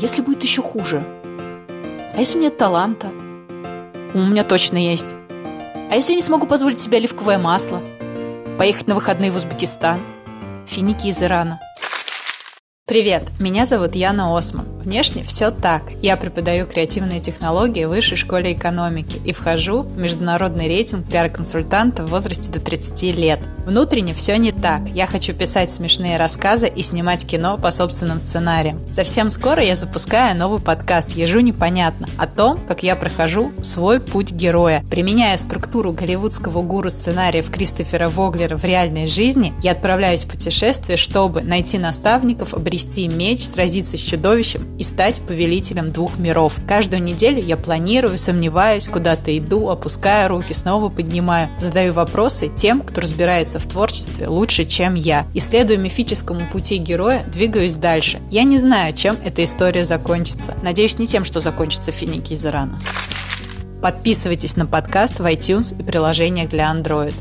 если будет еще хуже? А если у меня таланта? У меня точно есть. А если я не смогу позволить себе оливковое масло? Поехать на выходные в Узбекистан? Финики из Ирана. Привет, меня зовут Яна Осман. Внешне все так. Я преподаю креативные технологии в Высшей школе экономики и вхожу в международный рейтинг пиар-консультанта в возрасте до 30 лет. Внутренне все не так. Я хочу писать смешные рассказы и снимать кино по собственным сценариям. Совсем скоро я запускаю новый подкаст «Ежу непонятно» о том, как я прохожу свой путь героя. Применяя структуру голливудского гуру сценариев Кристофера Воглера в реальной жизни, я отправляюсь в путешествие, чтобы найти наставников, обрести меч, сразиться с чудовищем и стать повелителем двух миров. Каждую неделю я планирую, сомневаюсь, куда-то иду, опускаю руки, снова поднимаю, задаю вопросы тем, кто разбирается в творчестве лучше, чем я. Исследуя мифическому пути героя, двигаюсь дальше. Я не знаю, чем эта история закончится. Надеюсь, не тем, что закончится финики из Ирана. Подписывайтесь на подкаст в iTunes и приложениях для Android.